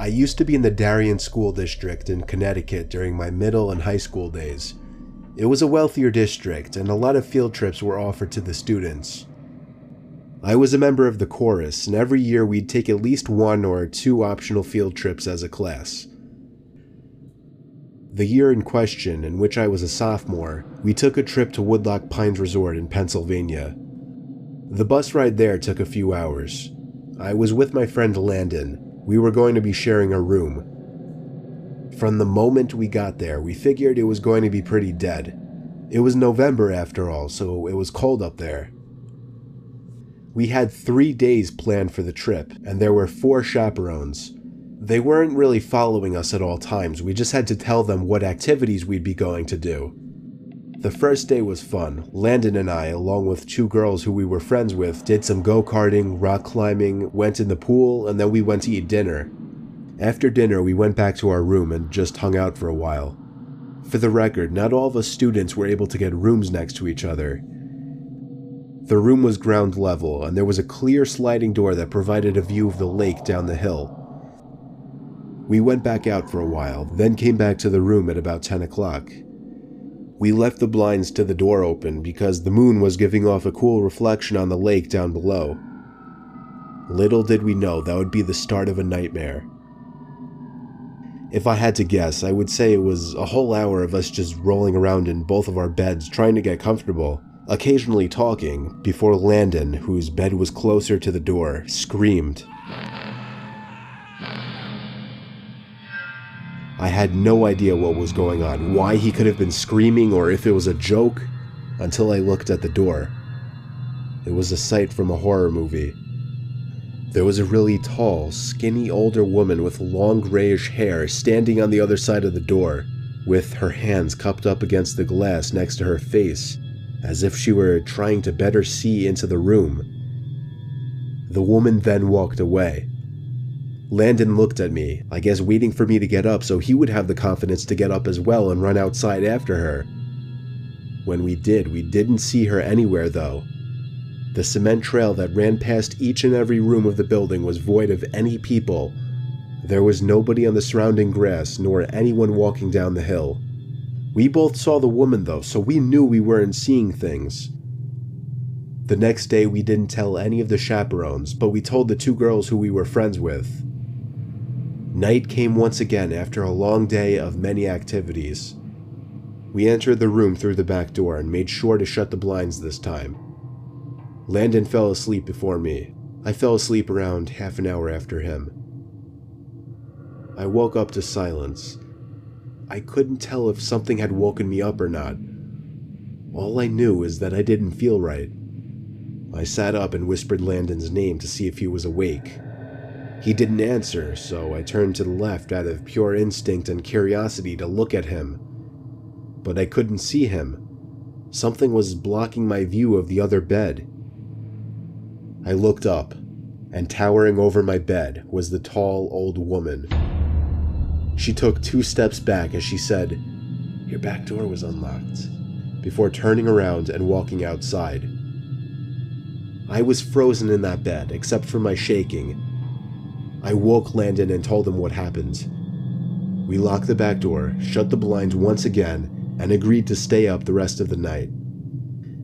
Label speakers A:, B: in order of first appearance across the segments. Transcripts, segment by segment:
A: I used to be in the Darien School District in Connecticut during my middle and high school days. It was a wealthier district, and a lot of field trips were offered to the students. I was a member of the chorus, and every year we'd take at least one or two optional field trips as a class. The year in question, in which I was a sophomore, we took a trip to Woodloch Pines Resort in Pennsylvania. The bus ride there took a few hours. I was with my friend Landon. We were going to be sharing a room. From the moment we got there, we figured it was going to be pretty dead. It was November after all, so it was cold up there. We had three days planned for the trip, and there were four chaperones. They weren't really following us at all times, we just had to tell them what activities we'd be going to do. The first day was fun. Landon and I, along with two girls who we were friends with, did some go karting, rock climbing, went in the pool, and then we went to eat dinner. After dinner, we went back to our room and just hung out for a while. For the record, not all of us students were able to get rooms next to each other. The room was ground level, and there was a clear sliding door that provided a view of the lake down the hill. We went back out for a while, then came back to the room at about 10 o'clock. We left the blinds to the door open because the moon was giving off a cool reflection on the lake down below. Little did we know that would be the start of a nightmare. If I had to guess, I would say it was a whole hour of us just rolling around in both of our beds trying to get comfortable, occasionally talking, before Landon, whose bed was closer to the door, screamed. I had no idea what was going on, why he could have been screaming, or if it was a joke, until I looked at the door. It was a sight from a horror movie. There was a really tall, skinny older woman with long grayish hair standing on the other side of the door, with her hands cupped up against the glass next to her face, as if she were trying to better see into the room. The woman then walked away, Landon looked at me, I guess waiting for me to get up so he would have the confidence to get up as well and run outside after her. When we did, we didn't see her anywhere though. The cement trail that ran past each and every room of the building was void of any people. There was nobody on the surrounding grass, nor anyone walking down the hill. We both saw the woman though, so we knew we weren't seeing things. The next day, we didn't tell any of the chaperones, but we told the two girls who we were friends with. Night came once again after a long day of many activities. We entered the room through the back door and made sure to shut the blinds this time. Landon fell asleep before me. I fell asleep around half an hour after him. I woke up to silence. I couldn't tell if something had woken me up or not. All I knew is that I didn't feel right. I sat up and whispered Landon's name to see if he was awake. He didn't answer, so I turned to the left out of pure instinct and curiosity to look at him. But I couldn't see him. Something was blocking my view of the other bed. I looked up, and towering over my bed was the tall old woman. She took two steps back as she said, Your back door was unlocked, before turning around and walking outside. I was frozen in that bed, except for my shaking, I woke Landon and told him what happened. We locked the back door, shut the blinds once again, and agreed to stay up the rest of the night.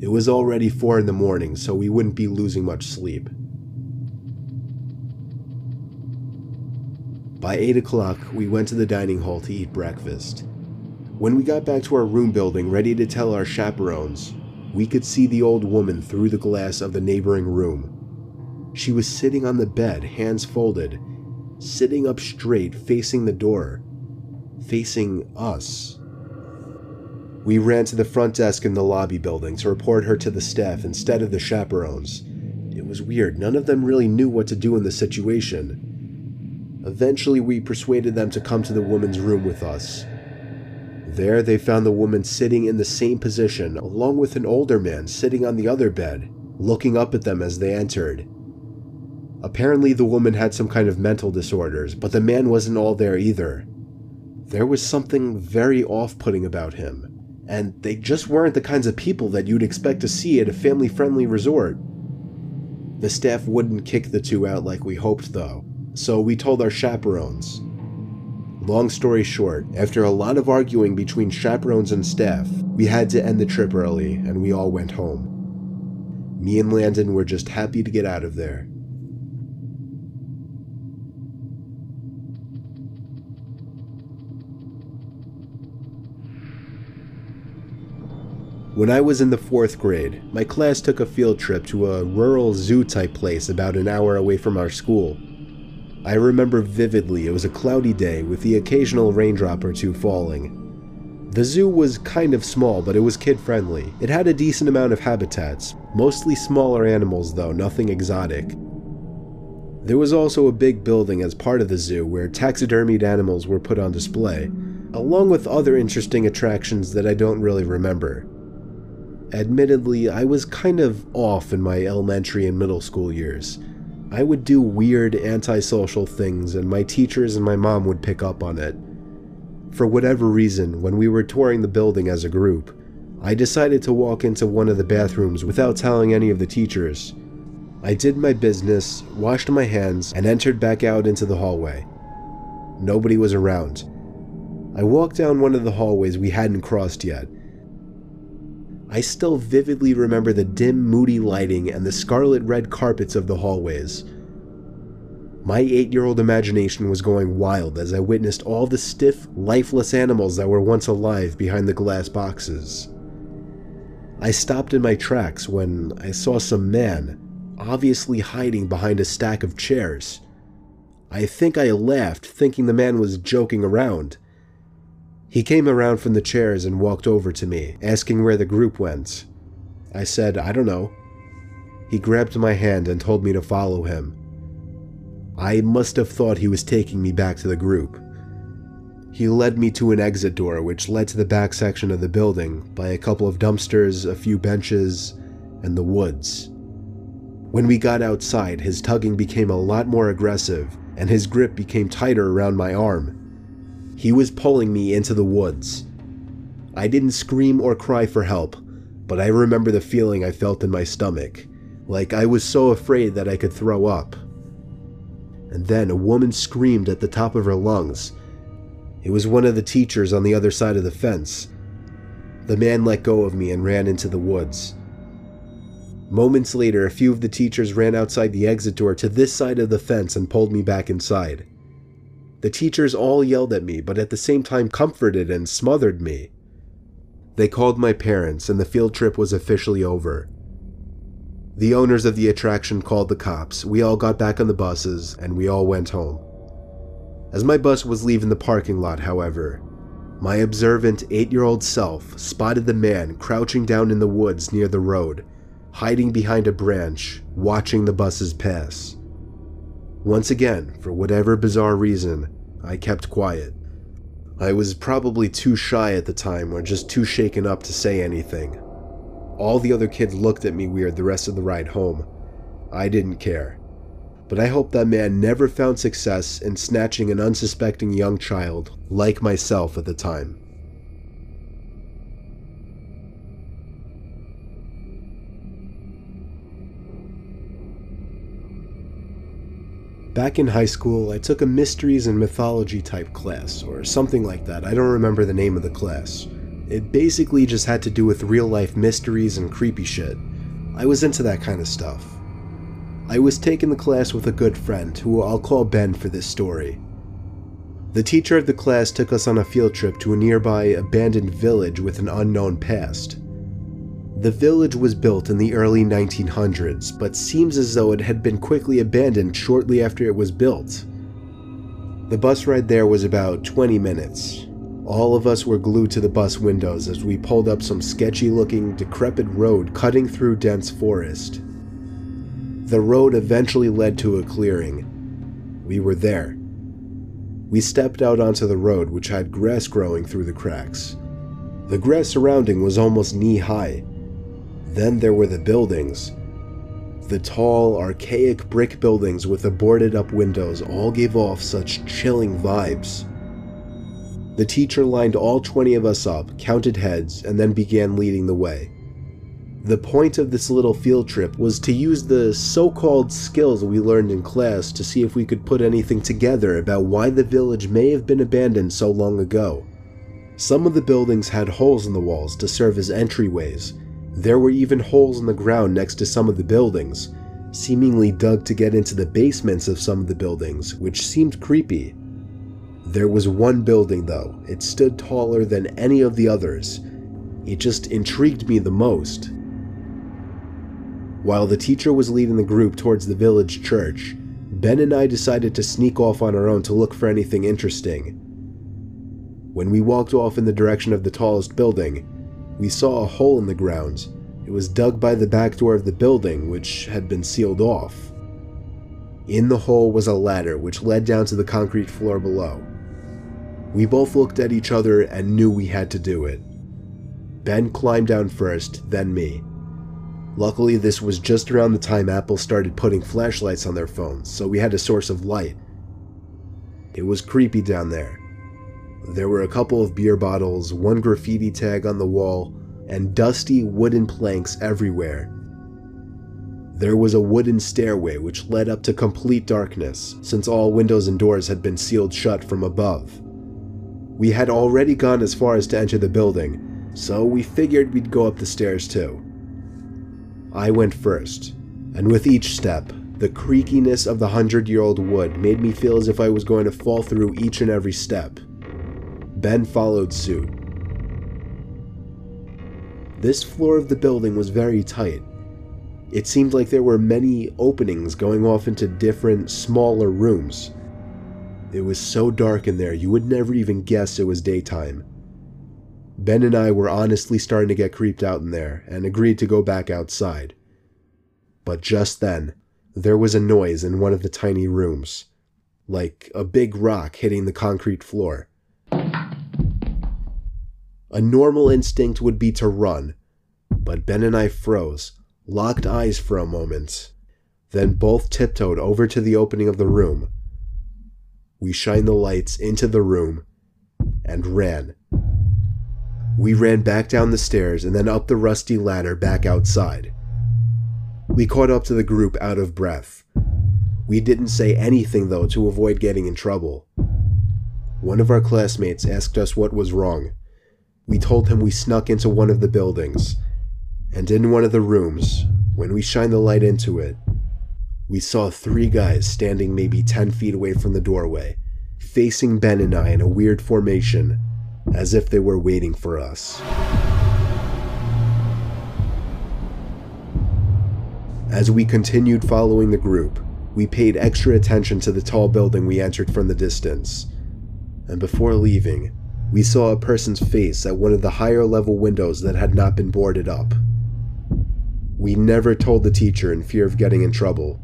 A: It was already 4 in the morning, so we wouldn't be losing much sleep. By 8 o'clock, we went to the dining hall to eat breakfast. When we got back to our room building ready to tell our chaperones, we could see the old woman through the glass of the neighboring room. She was sitting on the bed, hands folded, sitting up straight, facing the door, facing us. We ran to the front desk in the lobby building to report her to the staff instead of the chaperones. It was weird, none of them really knew what to do in the situation. Eventually, we persuaded them to come to the woman's room with us. There, they found the woman sitting in the same position, along with an older man sitting on the other bed, looking up at them as they entered. Apparently, the woman had some kind of mental disorders, but the man wasn't all there either. There was something very off putting about him, and they just weren't the kinds of people that you'd expect to see at a family friendly resort. The staff wouldn't kick the two out like we hoped, though. so we told our chaperones. Long story short, after a lot of arguing between chaperones and staff, we had to end the trip early and we all went home. Me and Landon were just happy to get out of there. When I was in the fourth grade, my class took a field trip to a rural zoo type place about an hour away from our school. I remember vividly it was a cloudy day with the occasional raindrop or two falling. The zoo was kind of small, but it was kid friendly. It had a decent amount of habitats, mostly smaller animals though, nothing exotic. There was also a big building as part of the zoo where taxidermied animals were put on display, along with other interesting attractions that I don't really remember. Admittedly, I was kind of off in my elementary and middle school years. I would do weird antisocial things, and my teachers and my mom would pick up on it. For whatever reason, when we were touring the building as a group, I decided to walk into one of the bathrooms without telling any of the teachers. I did my business, washed my hands, and entered back out into the hallway. Nobody was around. I walked down one of the hallways we hadn't crossed yet, I still vividly remember the dim, moody lighting and the scarlet red carpets of the hallways. My eight year old imagination was going wild as I witnessed all the stiff, lifeless animals that were once alive behind the glass boxes. I stopped in my tracks when I saw some man, obviously hiding behind a stack of chairs. I think I laughed, thinking the man was joking around, he came around from the chairs and walked over to me, asking where the group went. I said, I don't know. He grabbed my hand and told me to follow him. I must have thought he was taking me back to the group. He led me to an exit door which led to the back section of the building by a couple of dumpsters, a few benches, and the woods. When we got outside, his tugging became a lot more aggressive, and his grip became tighter around my arm. He was pulling me into the woods. I didn't scream or cry for help, but I remember the feeling I felt in my stomach, like I was so afraid that I could throw up. And then a woman screamed at the top of her lungs. It was one of the teachers on the other side of the fence. The man let go of me and ran into the woods. Moments later, a few of the teachers ran outside the exit door to this side of the fence and pulled me back inside. The teachers all yelled at me, but at the same time comforted and smothered me. They called my parents, and the field trip was officially over. The owners of the attraction called the cops, we all got back on the buses, and we all went home. As my bus was leaving the parking lot, however, my observant eight year old self spotted the man crouching down in the woods near the road, hiding behind a branch, watching the buses pass. Once again, for whatever bizarre reason, I kept quiet. I was probably too shy at the time or just too shaken up to say anything. All the other kids looked at me weird the rest of the ride home. I didn't care. But I hope that man never found success in snatching an unsuspecting young child like myself at the time. Back in high school, I took a mysteries and mythology type class, or something like that. I don't remember the name of the class. It basically just had to do with real life mysteries and creepy shit. I was into that kind of stuff. I was taking the class with a good friend, who I'll call Ben for this story. The teacher of the class took us on a field trip to a nearby abandoned village with an unknown past. The village was built in the early 1900s, but seems as though it had been quickly abandoned shortly after it was built. The bus ride there was about 20 minutes. All of us were glued to the bus windows as we pulled up some sketchy looking, decrepit road cutting through dense forest. The road eventually led to a clearing. We were there. We stepped out onto the road, which had grass growing through the cracks. The grass surrounding was almost knee high, then there were the buildings. The tall, archaic brick buildings with the boarded up windows all gave off such chilling vibes. The teacher lined all 20 of us up, counted heads, and then began leading the way. The point of this little field trip was to use the so called skills we learned in class to see if we could put anything together about why the village may have been abandoned so long ago. Some of the buildings had holes in the walls to serve as entryways. There were even holes in the ground next to some of the buildings, seemingly dug to get into the basements of some of the buildings, which seemed creepy. There was one building, though. It stood taller than any of the others. It just intrigued me the most. While the teacher was leading the group towards the village church, Ben and I decided to sneak off on our own to look for anything interesting. When we walked off in the direction of the tallest building, we saw a hole in the ground. It was dug by the back door of the building, which had been sealed off. In the hole was a ladder which led down to the concrete floor below. We both looked at each other and knew we had to do it. Ben climbed down first, then me. Luckily, this was just around the time Apple started putting flashlights on their phones, so we had a source of light. It was creepy down there. There were a couple of beer bottles, one graffiti tag on the wall, and dusty wooden planks everywhere. There was a wooden stairway which led up to complete darkness, since all windows and doors had been sealed shut from above. We had already gone as far as to enter the building, so we figured we'd go up the stairs too. I went first, and with each step, the creakiness of the hundred year old wood made me feel as if I was going to fall through each and every step. Ben followed suit. This floor of the building was very tight. It seemed like there were many openings going off into different, smaller rooms. It was so dark in there, you would never even guess it was daytime. Ben and I were honestly starting to get creeped out in there and agreed to go back outside. But just then, there was a noise in one of the tiny rooms, like a big rock hitting the concrete floor. A normal instinct would be to run, but Ben and I froze, locked eyes for a moment, then both tiptoed over to the opening of the room. We shined the lights into the room and ran. We ran back down the stairs and then up the rusty ladder back outside. We caught up to the group out of breath. We didn't say anything though to avoid getting in trouble. One of our classmates asked us what was wrong. We told him we snuck into one of the buildings, and in one of the rooms, when we shined the light into it, we saw three guys standing maybe 10 feet away from the doorway, facing Ben and I in a weird formation as if they were waiting for us. As we continued following the group, we paid extra attention to the tall building we entered from the distance. And before leaving, we saw a person's face at one of the higher level windows that had not been boarded up. We never told the teacher in fear of getting in trouble.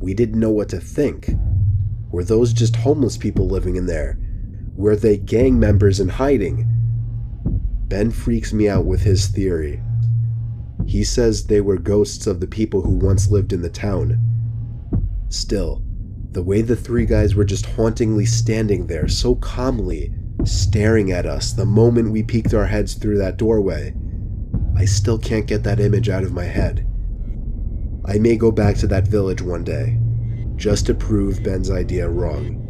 A: We didn't know what to think. Were those just homeless people living in there? Were they gang members in hiding? Ben freaks me out with his theory. He says they were ghosts of the people who once lived in the town. Still, the way the three guys were just hauntingly standing there so calmly, staring at us the moment we peeked our heads through that doorway, I still can't get that image out of my head. I may go back to that village one day, just to prove Ben's idea wrong.